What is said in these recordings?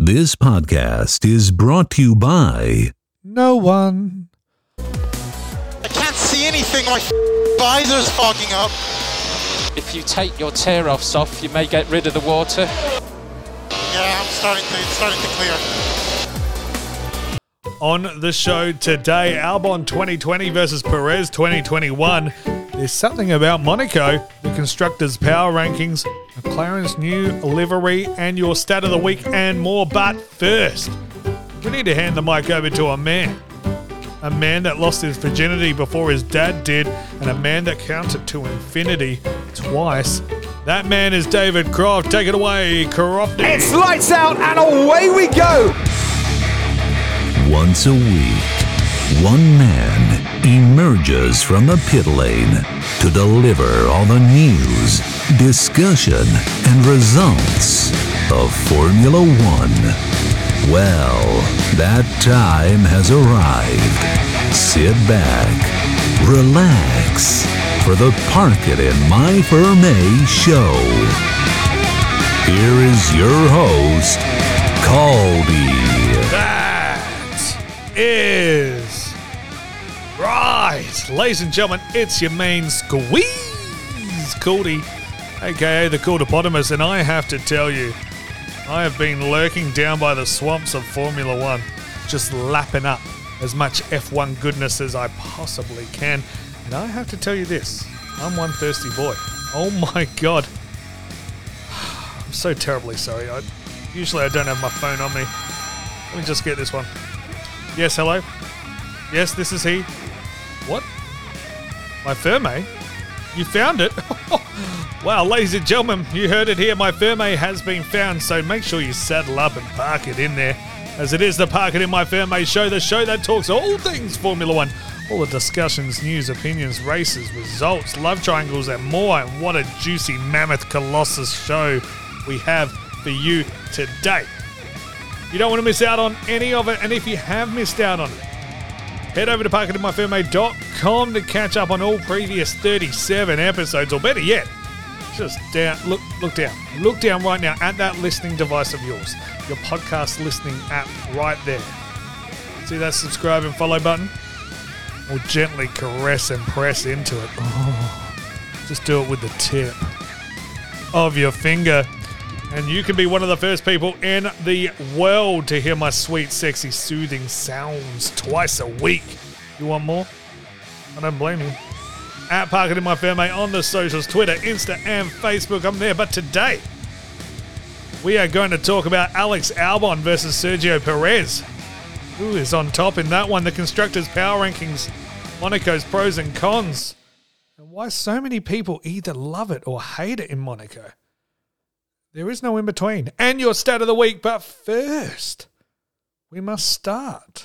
This podcast is brought to you by No one. I can't see anything. My visor's fogging up. If you take your tear offs off, you may get rid of the water. Yeah, I'm starting to. It's starting to clear. On the show today, Albon 2020 versus Perez 2021. There's something about Monaco, the constructors' power rankings, McLaren's new livery, and your stat of the week, and more. But first, we need to hand the mic over to a man. A man that lost his virginity before his dad did, and a man that counted to infinity twice. That man is David Croft. Take it away, Croft. It's lights out and away we go. Once a week, one man emerges from the pit lane to deliver all the news, discussion, and results of Formula One. Well, that time has arrived. Sit back, relax for the Park It in My Ferme show. Here is your host, Caldy. That is right, ladies and gentlemen. It's your main squeeze, Coolty, aka the Cooltopotamus, and I have to tell you, I have been lurking down by the swamps of Formula One, just lapping up as much F1 goodness as I possibly can. And I have to tell you this: I'm one thirsty boy. Oh my god. I'm so terribly sorry. I, usually I don't have my phone on me. Let me just get this one. Yes, hello. Yes, this is he. What? My Ferme? You found it? wow, ladies and gentlemen, you heard it here. My Ferme has been found, so make sure you saddle up and park it in there. As it is the Park It in My Ferme show, the show that talks all things Formula One. All the discussions, news, opinions, races, results, love triangles, and more. And what a juicy mammoth colossus show we have for you today. You don't want to miss out on any of it, and if you have missed out on it, head over to parcitinmyferme.com to catch up on all previous 37 episodes, or better yet, just down look look down. Look down right now at that listening device of yours. Your podcast listening app right there. See that subscribe and follow button? We'll gently caress and press into it. Oh, just do it with the tip of your finger. And you can be one of the first people in the world to hear my sweet, sexy, soothing sounds twice a week. You want more? I don't blame you. At in My Ferme on the socials, Twitter, Insta, and Facebook. I'm there. But today, we are going to talk about Alex Albon versus Sergio Perez. Who is on top in that one? The constructors' power rankings, Monaco's pros and cons, and why so many people either love it or hate it in Monaco. There is no in between. And your stat of the week. But first, we must start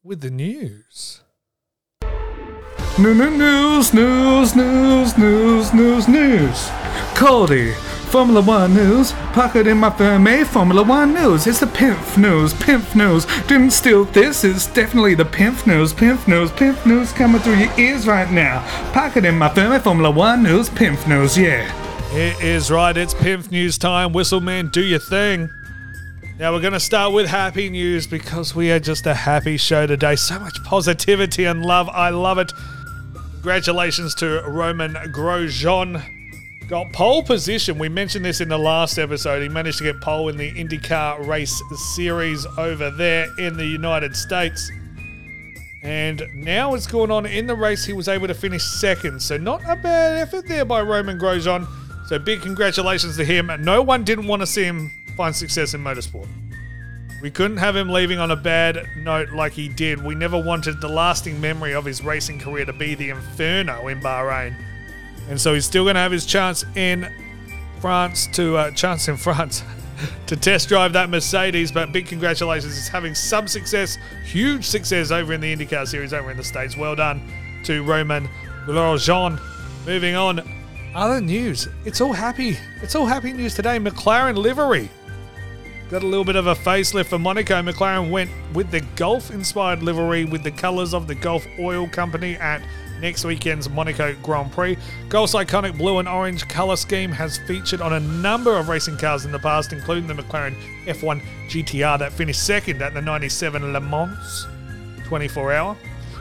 with the news. New, new, news, news, news, news, news, news. Cody, Formula One news, pocket in my Ferme. Eh? Formula One news, it's the pimp news, pimp news. Didn't steal this, it's definitely the pimp news, pimp news, pimp news coming through your ears right now. Pocket in my Ferme. Eh? Formula One news, pimp news, yeah. It is right. It's Pimp News time. Whistleman, do your thing. Now we're going to start with happy news because we are just a happy show today. So much positivity and love. I love it. Congratulations to Romain Grosjean. Got pole position. We mentioned this in the last episode. He managed to get pole in the IndyCar race series over there in the United States. And now what's going on in the race, he was able to finish second. So not a bad effort there by Romain Grosjean. So big congratulations to him. No one didn't want to see him find success in motorsport. We couldn't have him leaving on a bad note like he did. We never wanted the lasting memory of his racing career to be the inferno in Bahrain. And so he's still going to have his chance in France to uh, chance in France to test drive that Mercedes. But big congratulations! He's having some success, huge success over in the IndyCar series over in the states. Well done to Romain Grosjean. Moving on, other news. It's all happy. It's all happy news today. McLaren livery Got a little bit of a facelift for Monaco. McLaren went with the Gulf inspired livery with the colours of the Gulf Oil Company at next weekend's Monaco Grand Prix. Gulf's iconic blue and orange colour scheme has featured on a number of racing cars in the past, including the McLaren F1 GTR that finished second at the 97 Le Mans 24 hour,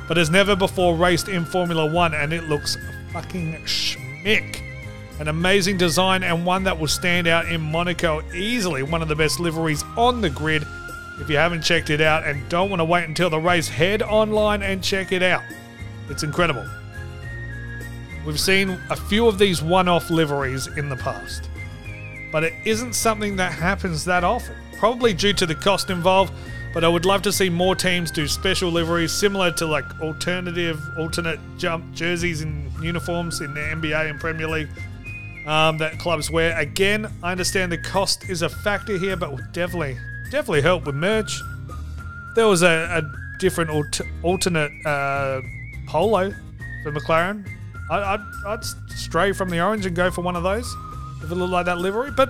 but has never before raced in Formula One, and it looks fucking schmick. An amazing design and one that will stand out in Monaco easily. One of the best liveries on the grid. If you haven't checked it out and don't want to wait until the race, head online and check it out. It's incredible. We've seen a few of these one off liveries in the past, but it isn't something that happens that often. Probably due to the cost involved, but I would love to see more teams do special liveries similar to like alternative, alternate jump jerseys and uniforms in the NBA and Premier League um, that clubs wear. Again, I understand the cost is a factor here, but would definitely, definitely help with merch. There was a, a different alt- alternate uh, polo for McLaren. I, I'd stray from the orange and go for one of those if it looked like that livery. But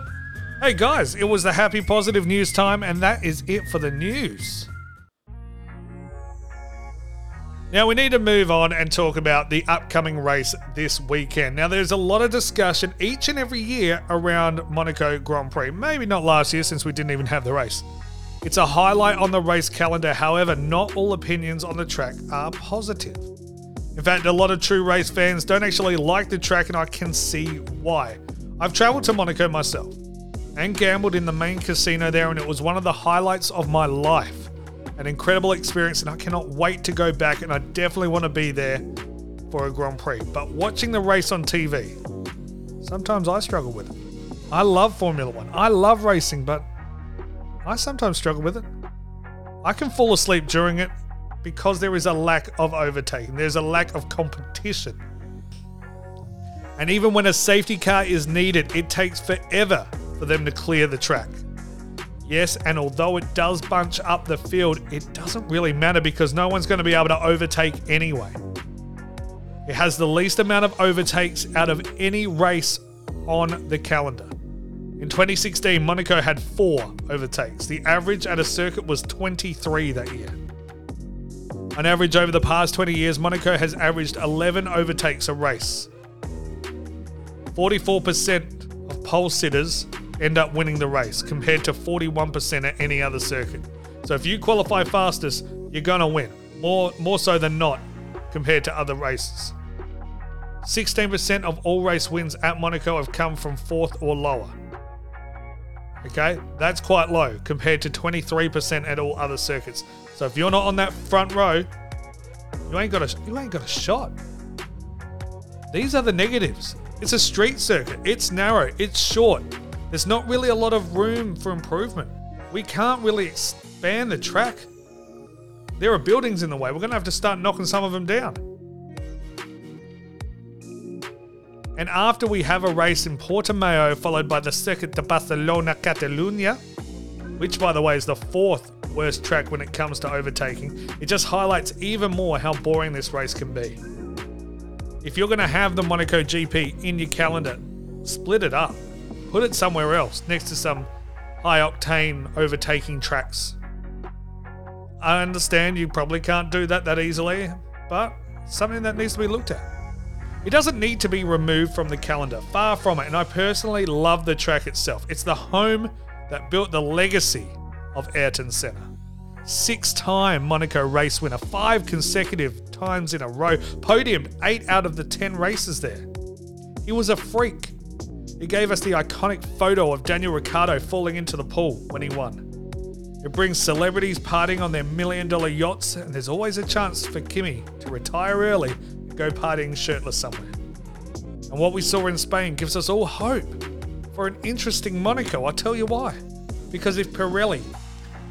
hey, guys, it was the happy, positive news time, and that is it for the news. Now we need to move on and talk about the upcoming race this weekend. Now there's a lot of discussion each and every year around Monaco Grand Prix. Maybe not last year since we didn't even have the race. It's a highlight on the race calendar, however, not all opinions on the track are positive. In fact, a lot of true race fans don't actually like the track, and I can see why. I've travelled to Monaco myself and gambled in the main casino there, and it was one of the highlights of my life an incredible experience, and I cannot wait to go back. And I definitely want to be there for a Grand Prix. But watching the race on TV, sometimes I struggle with it. I love Formula One, I love racing, but I sometimes struggle with it. I can fall asleep during it because there is a lack of overtaking, there's a lack of competition. And even when a safety car is needed, it takes forever for them to clear the track. Yes, and although it does bunch up the field, it doesn't really matter because no one's going to be able to overtake anyway. It has the least amount of overtakes out of any race on the calendar. In 2016, Monaco had four overtakes. The average at a circuit was 23 that year. On average, over the past 20 years, Monaco has averaged 11 overtakes a race. 44% of pole sitters end up winning the race compared to 41% at any other circuit. So if you qualify fastest, you're going to win. More more so than not compared to other races. 16% of all race wins at Monaco have come from fourth or lower. Okay, that's quite low compared to 23% at all other circuits. So if you're not on that front row, you ain't got a you ain't got a shot. These are the negatives. It's a street circuit. It's narrow. It's short. There's not really a lot of room for improvement. We can't really expand the track. There are buildings in the way. We're going to have to start knocking some of them down. And after we have a race in Portimao, followed by the Circuit de Barcelona Catalunya, which, by the way, is the fourth worst track when it comes to overtaking, it just highlights even more how boring this race can be. If you're going to have the Monaco GP in your calendar, split it up. Put it somewhere else, next to some high octane overtaking tracks. I understand you probably can't do that that easily, but something that needs to be looked at. It doesn't need to be removed from the calendar, far from it, and I personally love the track itself. It's the home that built the legacy of Ayrton Senna. Six time Monaco race winner, five consecutive times in a row, podiumed eight out of the 10 races there. He was a freak. He gave us the iconic photo of Daniel Ricciardo falling into the pool when he won. It brings celebrities partying on their million dollar yachts, and there's always a chance for Kimi to retire early and go partying shirtless somewhere. And what we saw in Spain gives us all hope for an interesting Monaco. I'll tell you why. Because if Pirelli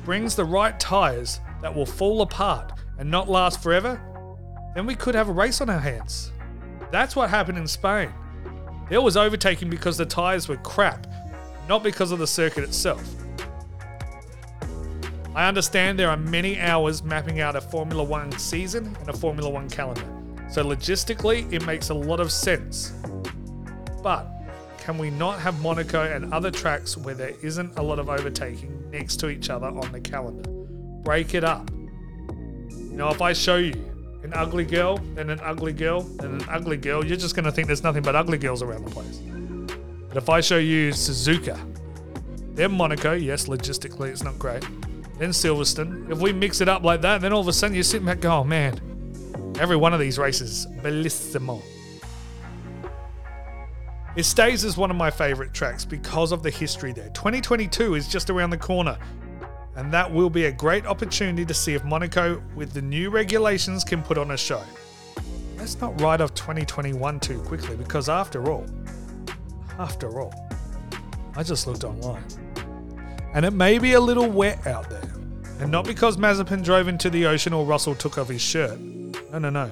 brings the right tyres that will fall apart and not last forever, then we could have a race on our hands. That's what happened in Spain. There was overtaking because the tyres were crap, not because of the circuit itself. I understand there are many hours mapping out a Formula One season and a Formula One calendar, so logistically it makes a lot of sense. But can we not have Monaco and other tracks where there isn't a lot of overtaking next to each other on the calendar? Break it up. Know, if I show you an ugly girl, and an ugly girl, and an ugly girl, you're just going to think there's nothing but ugly girls around the place. But if I show you Suzuka, then Monaco, yes, logistically it's not great. Then Silverstone. If we mix it up like that, then all of a sudden you're sitting back going, oh man, every one of these races, bellissimo. It stays as one of my favourite tracks because of the history there. 2022 is just around the corner, and that will be a great opportunity to see if Monaco, with the new regulations, can put on a show. Let's not write off 2021 too quickly because, after all, after all, I just looked online. And it may be a little wet out there. And not because Mazepin drove into the ocean or Russell took off his shirt. No, no, no.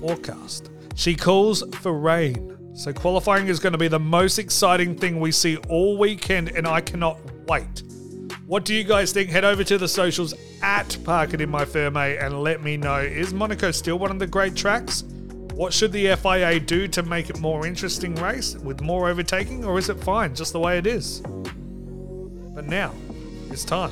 Forecast. She calls for rain. So qualifying is going to be the most exciting thing we see all weekend, and I cannot wait. What do you guys think? Head over to the socials at Park It in My Ferme and let me know. Is Monaco still one of the great tracks? What should the FIA do to make it more interesting race with more overtaking, or is it fine just the way it is? But now, it's time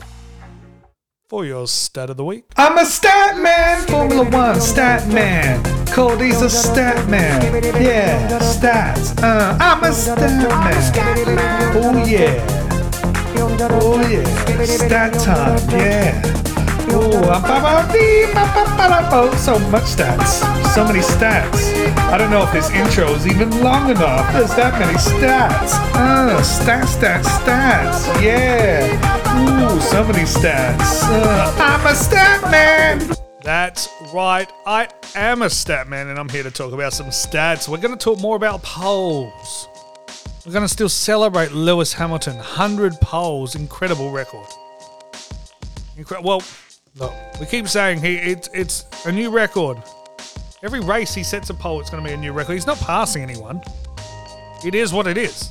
for your stat of the week. I'm a stat man, Formula One stat man. Cody's a stat man. Yeah, stats. Uh, I'm a stat man. Oh yeah. Oh yeah. Stat time. Yeah. Oh, so much stats. So many stats. I don't know if this intro is even long enough. There's that many stats. Uh, stats, stats, stats. Yeah. Ooh, so many stats. Uh, I'm a stat man. That's right. I am a stat man, and I'm here to talk about some stats. We're going to talk more about poles. We're going to still celebrate Lewis Hamilton, 100 poles, incredible record. Incre- well, look, we keep saying he it's it's a new record. Every race he sets a pole, it's going to be a new record. He's not passing anyone. It is what it is.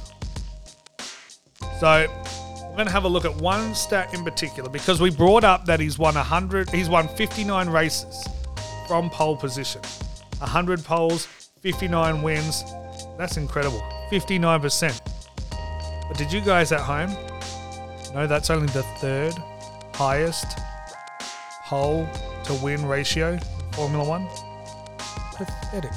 So we're going to have a look at one stat in particular because we brought up that he's won 100, he's won 59 races from pole position. 100 poles, 59 wins. That's incredible. 59%. But did you guys at home know that's only the third highest pole to win ratio in Formula One? Pathetic.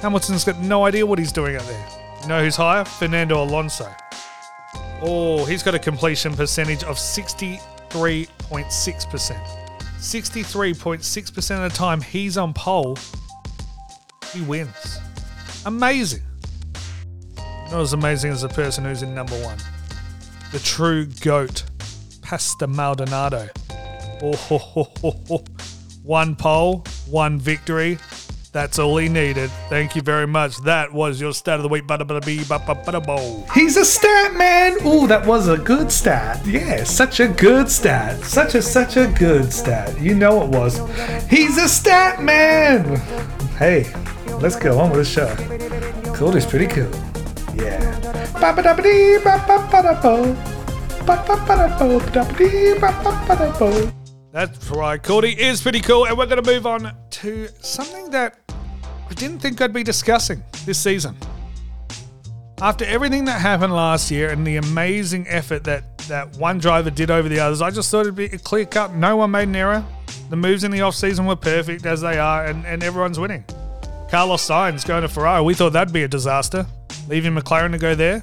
Hamilton's got no idea what he's doing out there. You know who's higher? Fernando Alonso. Oh, he's got a completion percentage of 63.6%. 63.6% of the time he's on pole, he wins. Amazing. Not as amazing as the person who's in number one. The true GOAT, Pastor Maldonado. Oh, ho, ho, ho, ho. One pole, one victory. That's all he needed. Thank you very much. That was your stat of the week. Bada bada bee. He's a stat man. Oh, that was a good stat. Yeah, such a good stat. Such a such a good stat. You know it was. He's a stat man. Hey, let's go on with the show. Cool is pretty cool. Yeah. That's right. Cordy is pretty cool. And we're going to move on to something that I didn't think I'd be discussing this season. after everything that happened last year and the amazing effort that that one driver did over the others, I just thought it'd be a clear cut. No one made an error. The moves in the off season were perfect as they are, and, and everyone's winning. Carlos Sainz going to Ferrari. We thought that'd be a disaster. Leaving McLaren to go there.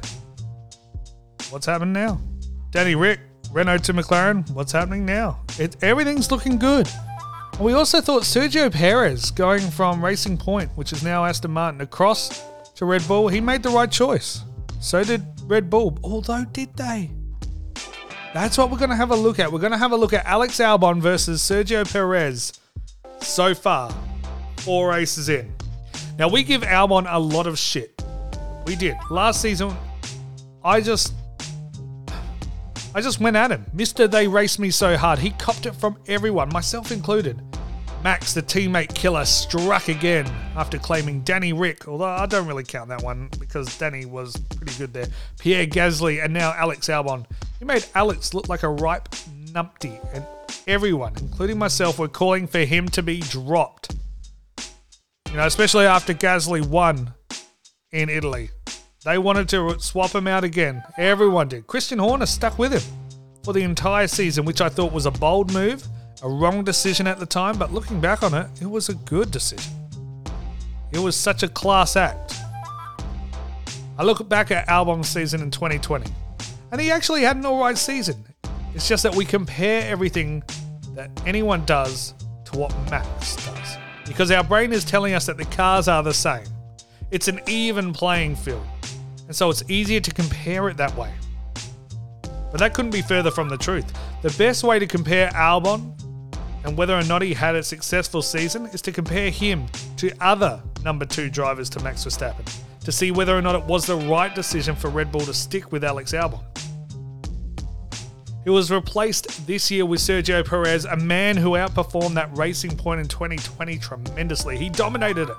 What's happened now? Danny Rick, Renault to McLaren. What's happening now? It, everything's looking good. We also thought Sergio Perez going from Racing Point, which is now Aston Martin, across to Red Bull, he made the right choice. So did Red Bull. Although, did they? That's what we're going to have a look at. We're going to have a look at Alex Albon versus Sergio Perez so far, four races in. Now, we give Albon a lot of shit. We did. Last season, I just. I just went at him. Mister, they raced me so hard. He copped it from everyone, myself included. Max, the teammate killer, struck again after claiming Danny Rick, although I don't really count that one because Danny was pretty good there. Pierre Gasly and now Alex Albon. He made Alex look like a ripe numpty, and everyone, including myself, were calling for him to be dropped. You know, especially after Gasly won in Italy. They wanted to swap him out again. Everyone did. Christian Horner stuck with him for the entire season, which I thought was a bold move a wrong decision at the time, but looking back on it, it was a good decision. It was such a class act. I look back at Albon's season in 2020, and he actually had an alright season. It's just that we compare everything that anyone does to what Max does. Because our brain is telling us that the cars are the same. It's an even playing field. And so it's easier to compare it that way. But that couldn't be further from the truth. The best way to compare Albon and whether or not he had a successful season is to compare him to other number two drivers to Max Verstappen to see whether or not it was the right decision for Red Bull to stick with Alex Albon. He was replaced this year with Sergio Perez, a man who outperformed that racing point in 2020 tremendously. He dominated it,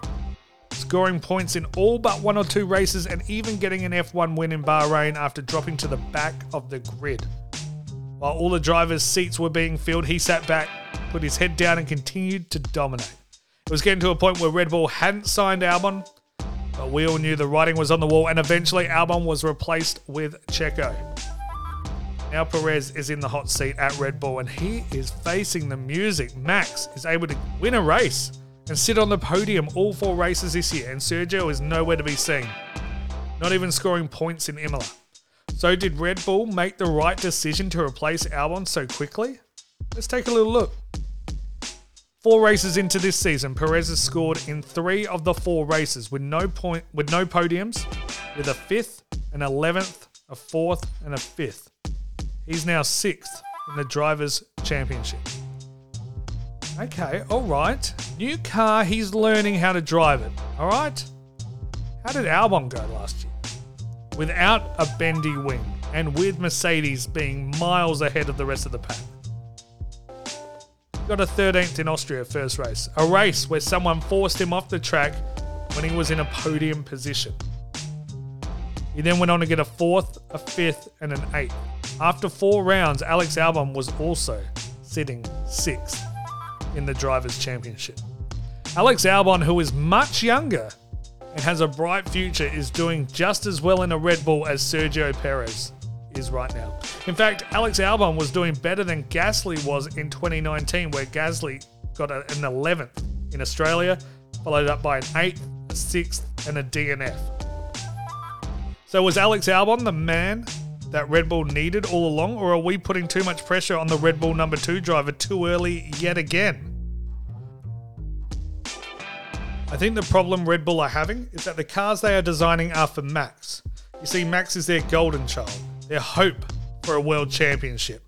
scoring points in all but one or two races and even getting an F1 win in Bahrain after dropping to the back of the grid. While all the drivers' seats were being filled, he sat back, put his head down, and continued to dominate. It was getting to a point where Red Bull hadn't signed Albon, but we all knew the writing was on the wall, and eventually Albon was replaced with Checo. Now Perez is in the hot seat at Red Bull, and he is facing the music. Max is able to win a race and sit on the podium all four races this year, and Sergio is nowhere to be seen, not even scoring points in Imola. So, did Red Bull make the right decision to replace Albon so quickly? Let's take a little look. Four races into this season, Perez has scored in three of the four races with no point, with no podiums, with a fifth, an eleventh, a fourth, and a fifth. He's now sixth in the drivers' championship. Okay, all right. New car, he's learning how to drive it. All right. How did Albon go last year? without a bendy wing and with Mercedes being miles ahead of the rest of the pack. Got a 13th in Austria first race, a race where someone forced him off the track when he was in a podium position. He then went on to get a fourth, a fifth, and an eighth. After four rounds, Alex Albon was also sitting sixth in the Drivers' Championship. Alex Albon, who is much younger and has a bright future, is doing just as well in a Red Bull as Sergio Perez is right now. In fact, Alex Albon was doing better than Gasly was in 2019, where Gasly got an 11th in Australia, followed up by an 8th, a 6th, and a DNF. So was Alex Albon the man that Red Bull needed all along, or are we putting too much pressure on the Red Bull number two driver too early yet again? I think the problem Red Bull are having is that the cars they are designing are for Max. You see, Max is their golden child, their hope for a world championship.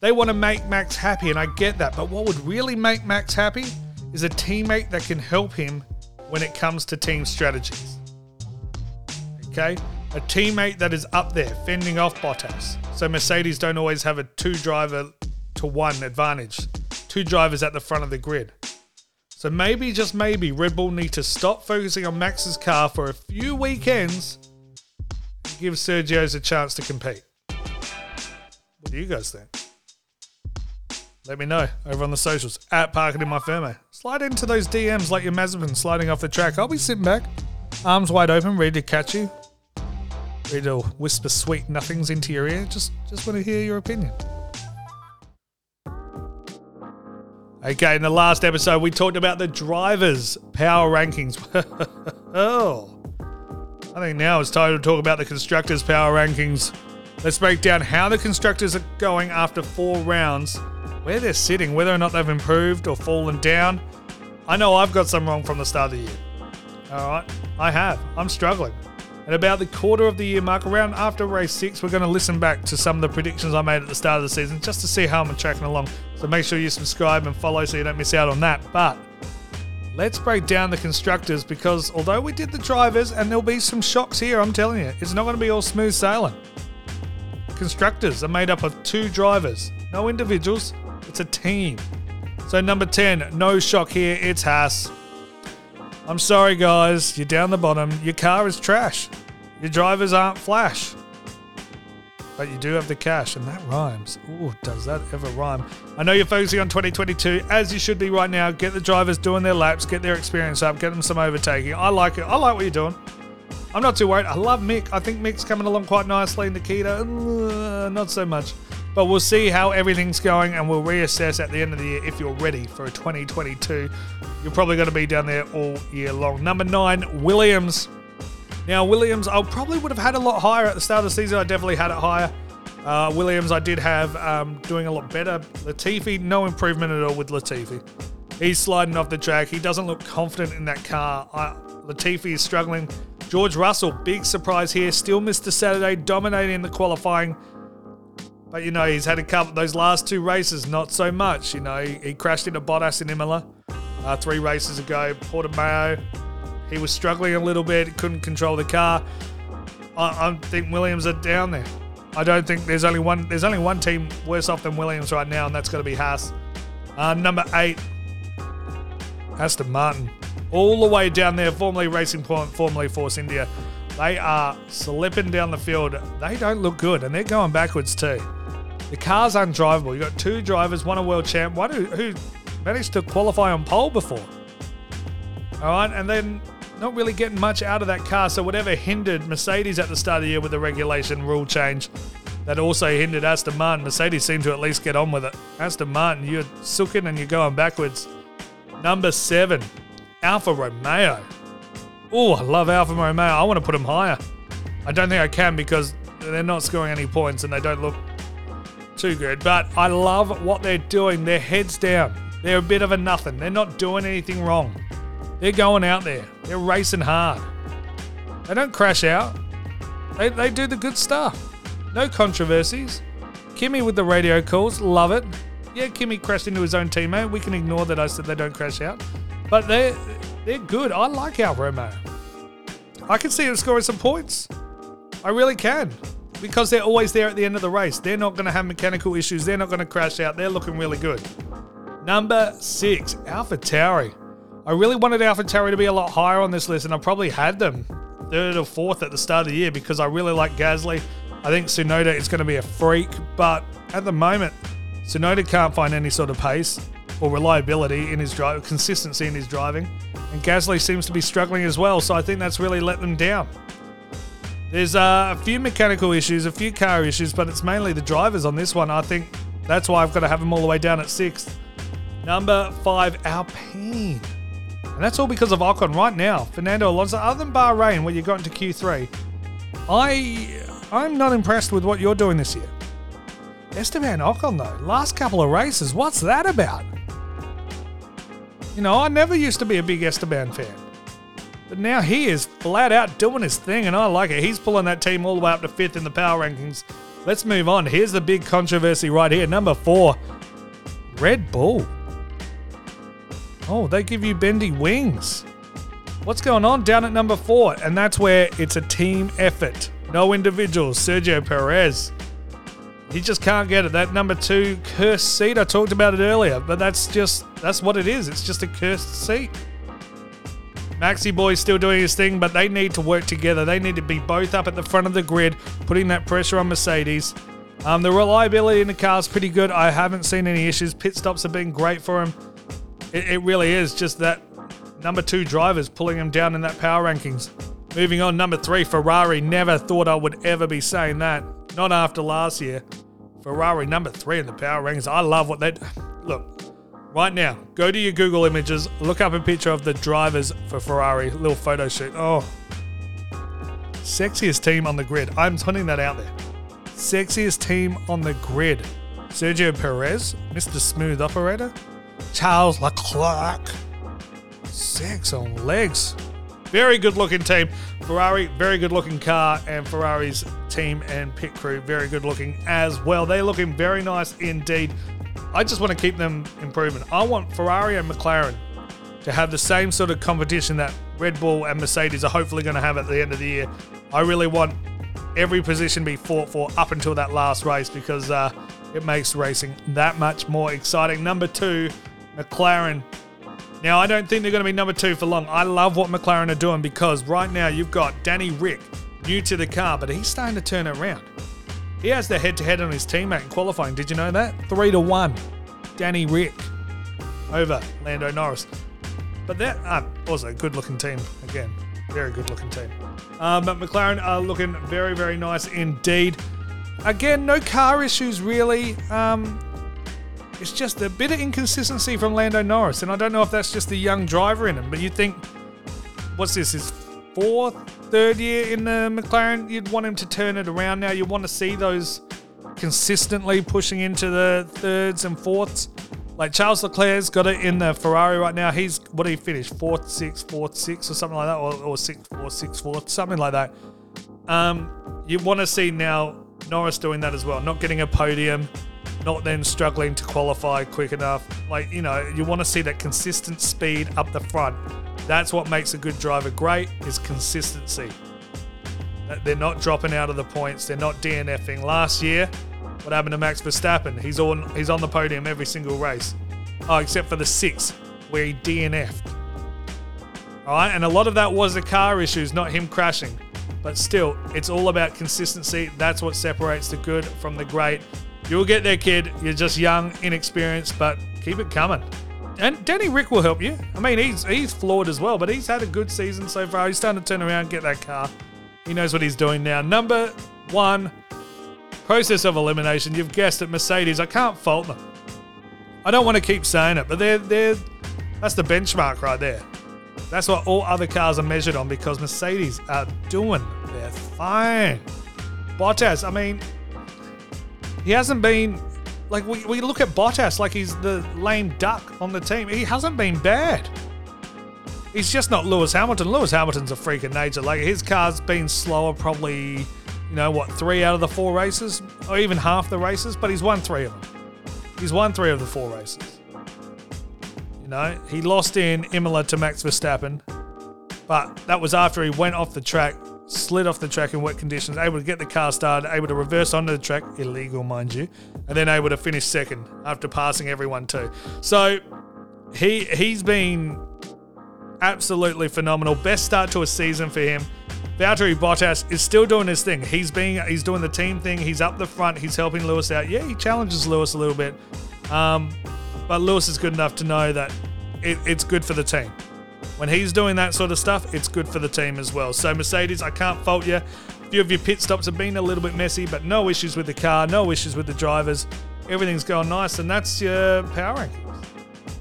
They want to make Max happy, and I get that, but what would really make Max happy is a teammate that can help him when it comes to team strategies. Okay? A teammate that is up there fending off Bottas. So Mercedes don't always have a two driver to one advantage, two drivers at the front of the grid. So maybe, just maybe, Red Bull need to stop focusing on Max's car for a few weekends and give Sergio's a chance to compete. What do you guys think? Let me know over on the socials at Parking in My Firmo. Slide into those DMs like your Mazepin sliding off the track. I'll be sitting back, arms wide open, ready to catch you. Ready to whisper sweet nothings into your ear. Just just want to hear your opinion. Okay, in the last episode, we talked about the drivers' power rankings. oh, I think now it's time to talk about the constructors' power rankings. Let's break down how the constructors are going after four rounds, where they're sitting, whether or not they've improved or fallen down. I know I've got some wrong from the start of the year. All right, I have. I'm struggling. At about the quarter of the year mark, around after race six, we're going to listen back to some of the predictions I made at the start of the season just to see how I'm tracking along. So make sure you subscribe and follow so you don't miss out on that. But let's break down the constructors because although we did the drivers and there'll be some shocks here, I'm telling you, it's not going to be all smooth sailing. Constructors are made up of two drivers, no individuals, it's a team. So, number 10, no shock here, it's Haas. I'm sorry, guys, you're down the bottom. Your car is trash. Your drivers aren't flash. But you do have the cash, and that rhymes. Ooh, does that ever rhyme? I know you're focusing on 2022, as you should be right now. Get the drivers doing their laps, get their experience up, get them some overtaking. I like it. I like what you're doing. I'm not too worried. I love Mick. I think Mick's coming along quite nicely. In Nikita, uh, not so much. But we'll see how everything's going and we'll reassess at the end of the year if you're ready for 2022. You're probably going to be down there all year long. Number nine, Williams. Now, Williams, I probably would have had a lot higher at the start of the season. I definitely had it higher. Uh, Williams, I did have um, doing a lot better. Latifi, no improvement at all with Latifi. He's sliding off the track. He doesn't look confident in that car. I, Latifi is struggling. George Russell, big surprise here. Still missed the Saturday, dominating the qualifying. But you know, he's had a couple those last two races, not so much. You know, he, he crashed into Bottas in Imola uh, three races ago. Portimao, he was struggling a little bit, couldn't control the car. I, I think Williams are down there. I don't think there's only one. There's only one team worse off than Williams right now, and that's going to be Haas. Uh, number eight, Aston Martin, all the way down there, formerly Racing Point, formerly Force India. They are slipping down the field. They don't look good, and they're going backwards too. The car's undrivable. You've got two drivers, one a world champ, one who, who managed to qualify on pole before. All right, and then not really getting much out of that car. So whatever hindered Mercedes at the start of the year with the regulation rule change, that also hindered Aston Martin. Mercedes seemed to at least get on with it. Aston Martin, you're sooking and you're going backwards. Number seven, Alfa Romeo. Oh, I love Alfa Romeo. I want to put them higher. I don't think I can because they're not scoring any points and they don't look too good. But I love what they're doing. Their heads down. They're a bit of a nothing. They're not doing anything wrong. They're going out there. They're racing hard. They don't crash out. They, they do the good stuff. No controversies. Kimi with the radio calls, love it. Yeah, Kimi crashed into his own teammate. We can ignore that I said they don't crash out. But they're, they're good. I like Alfa Romeo. I can see them scoring some points. I really can. Because they're always there at the end of the race. They're not going to have mechanical issues. They're not going to crash out. They're looking really good. Number six, AlphaTauri. I really wanted AlphaTauri to be a lot higher on this list, and I probably had them third or fourth at the start of the year because I really like Gasly. I think Tsunoda is going to be a freak, but at the moment, Tsunoda can't find any sort of pace or reliability in his drive, consistency in his driving, and Gasly seems to be struggling as well. So I think that's really let them down. There's uh, a few mechanical issues, a few car issues, but it's mainly the drivers on this one. I think that's why I've got to have them all the way down at sixth. Number five, Alpine. And that's all because of Ocon right now. Fernando Alonso, other than Bahrain, where you got into Q3, I, I'm not impressed with what you're doing this year. Esteban Ocon, though, last couple of races, what's that about? You know, I never used to be a big Esteban fan. But now he is flat out doing his thing, and I like it. He's pulling that team all the way up to fifth in the power rankings. Let's move on. Here's the big controversy right here. Number four, Red Bull. Oh, they give you bendy wings. What's going on down at number four? And that's where it's a team effort. No individuals. Sergio Perez. He just can't get it. That number two cursed seat, I talked about it earlier, but that's just, that's what it is. It's just a cursed seat. Maxi Boy's still doing his thing, but they need to work together. They need to be both up at the front of the grid, putting that pressure on Mercedes. Um, the reliability in the car is pretty good. I haven't seen any issues. Pit stops have been great for him. It, it really is just that number two drivers pulling him down in that power rankings. Moving on, number three, Ferrari. Never thought I would ever be saying that. Not after last year. Ferrari, number three in the power rankings. I love what they look. Right now, go to your Google images, look up a picture of the drivers for Ferrari, little photo shoot. Oh, sexiest team on the grid. I'm putting that out there. Sexiest team on the grid. Sergio Perez, Mr. Smooth Operator, Charles Leclerc. Sex on legs. Very good looking team. Ferrari, very good looking car, and Ferrari's team and pit crew, very good looking as well. They're looking very nice indeed. I just want to keep them improving. I want Ferrari and McLaren to have the same sort of competition that Red Bull and Mercedes are hopefully going to have at the end of the year. I really want every position to be fought for up until that last race because uh, it makes racing that much more exciting. Number two, McLaren. Now, I don't think they're going to be number two for long. I love what McLaren are doing because right now you've got Danny Rick, new to the car, but he's starting to turn it around. He has the head to head on his teammate in qualifying. Did you know that? Three to one. Danny Rick over Lando Norris. But that uh, also a good looking team again. Very good looking team. Um, but McLaren are looking very, very nice indeed. Again, no car issues really. Um, it's just a bit of inconsistency from Lando Norris, and I don't know if that's just the young driver in him. But you think, what's this? His fourth, third year in the McLaren? You'd want him to turn it around now. You want to see those consistently pushing into the thirds and fourths. Like Charles Leclerc's got it in the Ferrari right now. He's what did he finish? Fourth, sixth, fourth, sixth, or something like that, or, or sixth, fourth, sixth, fourth, something like that. Um, you want to see now Norris doing that as well, not getting a podium, not then struggling to qualify quick enough. Like you know, you want to see that consistent speed up the front. That's what makes a good driver great is consistency. They're not dropping out of the points. They're not DNFing. Last year, what happened to Max Verstappen? He's on he's on the podium every single race. Oh, except for the six where he DNF'd. All right, and a lot of that was the car issues, not him crashing. But still, it's all about consistency. That's what separates the good from the great. You'll get there, kid. You're just young, inexperienced, but keep it coming. And Danny Rick will help you. I mean, he's he's flawed as well, but he's had a good season so far. He's starting to turn around, get that car. He knows what he's doing now. Number one, process of elimination. You've guessed it, Mercedes. I can't fault them. I don't want to keep saying it, but they're they're that's the benchmark right there. That's what all other cars are measured on because Mercedes are doing their thing. Bottas, I mean, he hasn't been like we, we look at Bottas like he's the lame duck on the team. He hasn't been bad. He's just not Lewis Hamilton. Lewis Hamilton's a freak of nature. Like his car's been slower, probably, you know, what, three out of the four races, or even half the races, but he's won three of them. He's won three of the four races. You know, he lost in Imola to Max Verstappen, but that was after he went off the track, slid off the track in wet conditions, able to get the car started, able to reverse onto the track, illegal, mind you, and then able to finish second after passing everyone too. So he he's been absolutely phenomenal. Best start to a season for him. Valtteri Bottas is still doing his thing. He's being he's doing the team thing. He's up the front. He's helping Lewis out. Yeah, he challenges Lewis a little bit, um, but Lewis is good enough to know that it, it's good for the team. When he's doing that sort of stuff, it's good for the team as well. So Mercedes, I can't fault you. A few of your pit stops have been a little bit messy, but no issues with the car, no issues with the drivers. Everything's going nice, and that's your power rankings.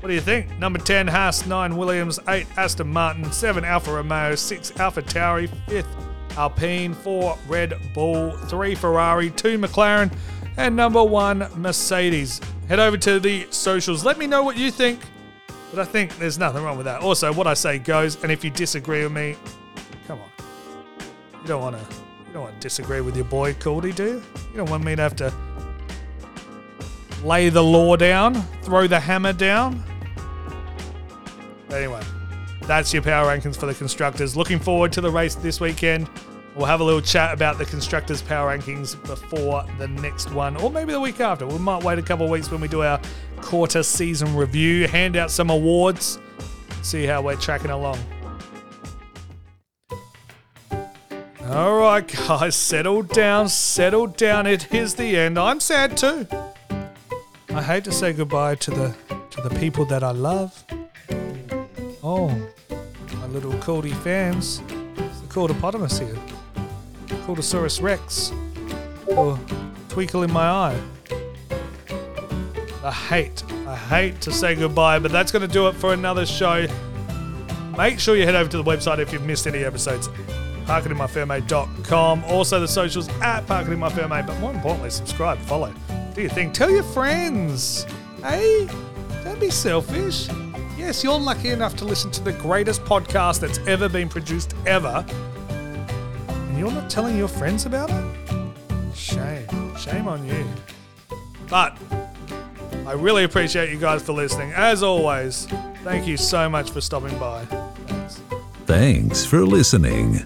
What do you think? Number 10, Haas, 9, Williams, 8, Aston Martin, 7, Alfa Romeo, 6, Alpha Tauri, 5th, Alpine, 4, Red Bull, 3, Ferrari, 2, McLaren, and number 1, Mercedes. Head over to the socials. Let me know what you think. But I think there's nothing wrong with that. Also, what I say goes, and if you disagree with me, come on. You don't want to you don't want to disagree with your boy Coolty, do you? You don't want me to have to lay the law down, throw the hammer down. Anyway, that's your power rankings for the constructors. Looking forward to the race this weekend. We'll have a little chat about the constructors' power rankings before the next one, or maybe the week after. We might wait a couple of weeks when we do our quarter season review, hand out some awards, see how we're tracking along. All right, guys, settle down, settle down. It is the end. I'm sad too. I hate to say goodbye to the to the people that I love. Oh, my little Cody fans. It's the Cordopotamus here. Cordosaurus Rex. Or Twinkle in my eye. I hate, I hate to say goodbye, but that's going to do it for another show. Make sure you head over to the website if you've missed any episodes. parkinginmyfairmate.com. Also the socials at parkinginmyfairmate. But more importantly, subscribe, follow, do your thing. Tell your friends. Hey, don't be selfish. Yes, you're lucky enough to listen to the greatest podcast that's ever been produced ever. And you're not telling your friends about it? Shame. Shame on you. But I really appreciate you guys for listening. As always, thank you so much for stopping by. Thanks. Thanks for listening.